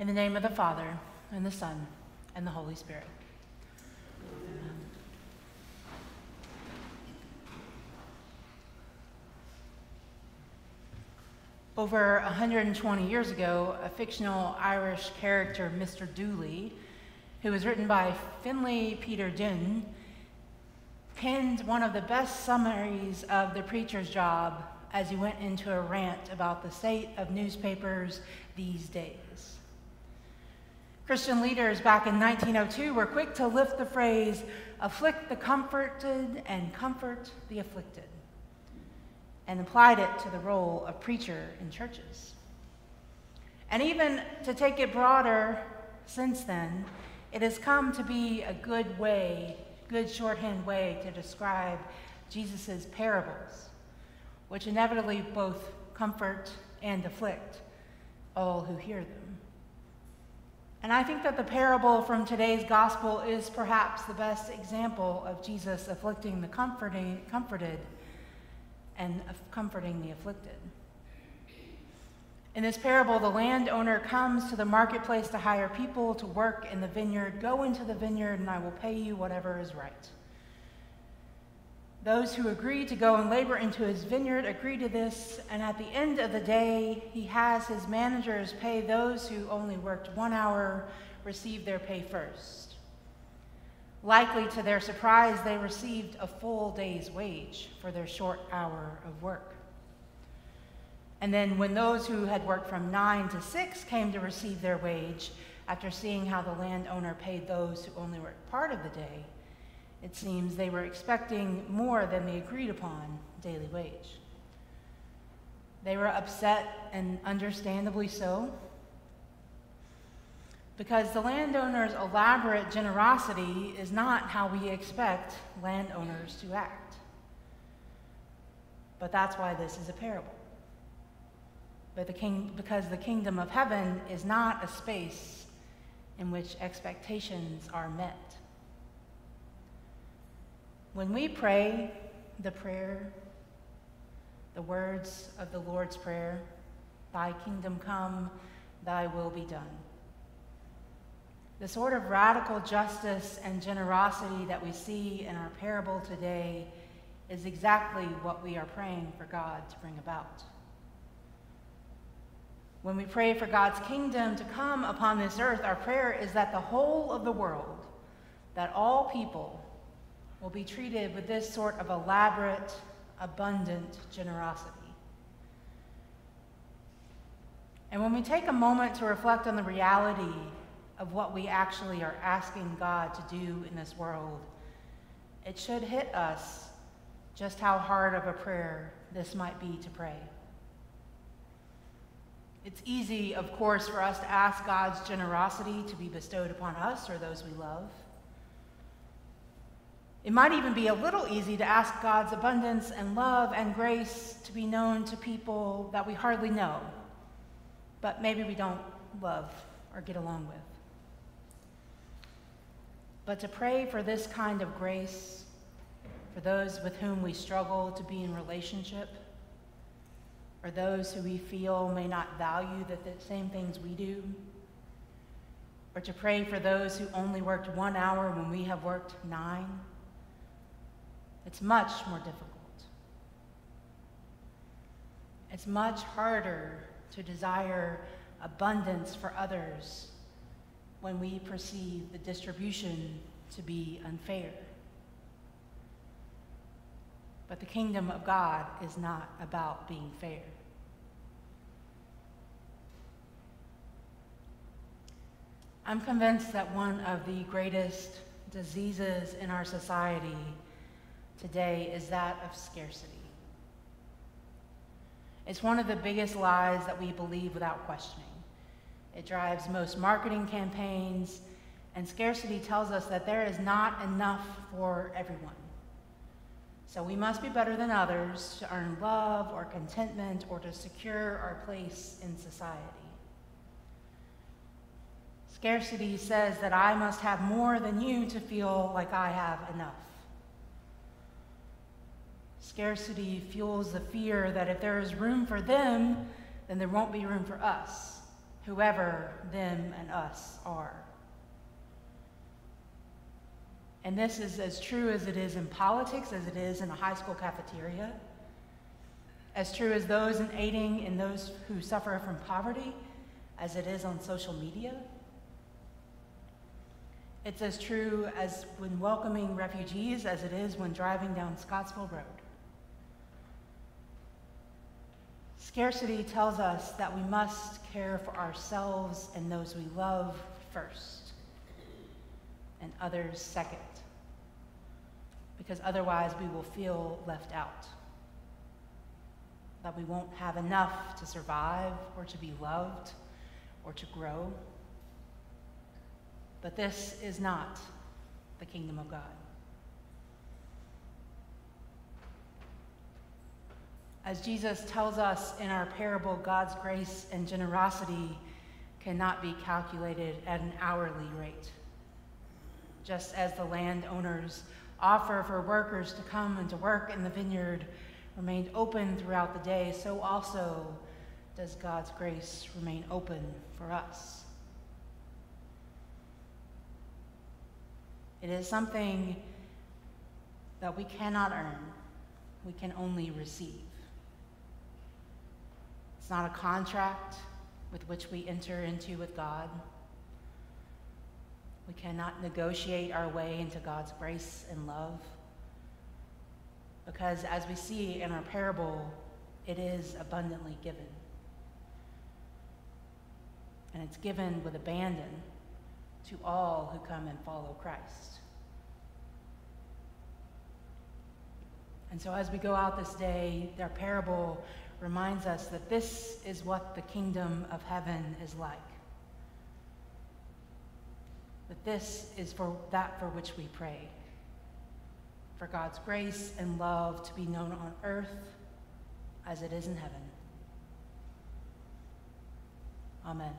In the name of the Father, and the Son, and the Holy Spirit. Over 120 years ago, a fictional Irish character, Mr. Dooley, who was written by Finley Peter Dunne, penned one of the best summaries of the preacher's job as he went into a rant about the state of newspapers these days. Christian leaders back in 1902 were quick to lift the phrase, afflict the comforted and comfort the afflicted, and applied it to the role of preacher in churches. And even to take it broader, since then, it has come to be a good way, good shorthand way to describe Jesus' parables, which inevitably both comfort and afflict all who hear them. And I think that the parable from today's gospel is perhaps the best example of Jesus afflicting the comforting, comforted and comforting the afflicted. In this parable, the landowner comes to the marketplace to hire people to work in the vineyard. Go into the vineyard, and I will pay you whatever is right. Those who agree to go and labor into his vineyard agree to this, and at the end of the day, he has his managers pay those who only worked one hour receive their pay first. Likely to their surprise, they received a full day's wage for their short hour of work. And then, when those who had worked from nine to six came to receive their wage, after seeing how the landowner paid those who only worked part of the day, it seems they were expecting more than the agreed upon daily wage. They were upset, and understandably so, because the landowner's elaborate generosity is not how we expect landowners to act. But that's why this is a parable. But the king, because the kingdom of heaven is not a space in which expectations are met. When we pray the prayer, the words of the Lord's Prayer, Thy kingdom come, Thy will be done. The sort of radical justice and generosity that we see in our parable today is exactly what we are praying for God to bring about. When we pray for God's kingdom to come upon this earth, our prayer is that the whole of the world, that all people, will be treated with this sort of elaborate, abundant generosity. And when we take a moment to reflect on the reality of what we actually are asking God to do in this world, it should hit us just how hard of a prayer this might be to pray. It's easy, of course, for us to ask God's generosity to be bestowed upon us or those we love. It might even be a little easy to ask God's abundance and love and grace to be known to people that we hardly know, but maybe we don't love or get along with. But to pray for this kind of grace for those with whom we struggle to be in relationship, or those who we feel may not value the same things we do, or to pray for those who only worked one hour when we have worked nine it's much more difficult. It's much harder to desire abundance for others when we perceive the distribution to be unfair. But the kingdom of God is not about being fair. I'm convinced that one of the greatest diseases in our society today is that of scarcity. It's one of the biggest lies that we believe without questioning. It drives most marketing campaigns, and scarcity tells us that there is not enough for everyone. So we must be better than others to earn love or contentment or to secure our place in society. Scarcity says that I must have more than you to feel like I have enough. Scarcity fuels the fear that if there is room for them, then there won't be room for us, whoever them and us are. And this is as true as it is in politics, as it is in a high school cafeteria, as true as those in aiding in those who suffer from poverty, as it is on social media. It's as true as when welcoming refugees as it is when driving down Scottsville Road. Scarcity tells us that we must care for ourselves and those we love first, and others second, because otherwise we will feel left out. That we won't have enough to survive or to be loved or to grow. But this is not the kingdom of God. As Jesus tells us in our parable, God's grace and generosity cannot be calculated at an hourly rate. Just as the landowners offer for workers to come and to work in the vineyard remained open throughout the day, so also does God's grace remain open for us. It is something that we cannot earn, we can only receive. It's not a contract with which we enter into with God. We cannot negotiate our way into God's grace and love. Because as we see in our parable, it is abundantly given. And it's given with abandon to all who come and follow Christ. And so, as we go out this day, their parable reminds us that this is what the kingdom of heaven is like. That this is for that for which we pray. For God's grace and love to be known on earth as it is in heaven. Amen.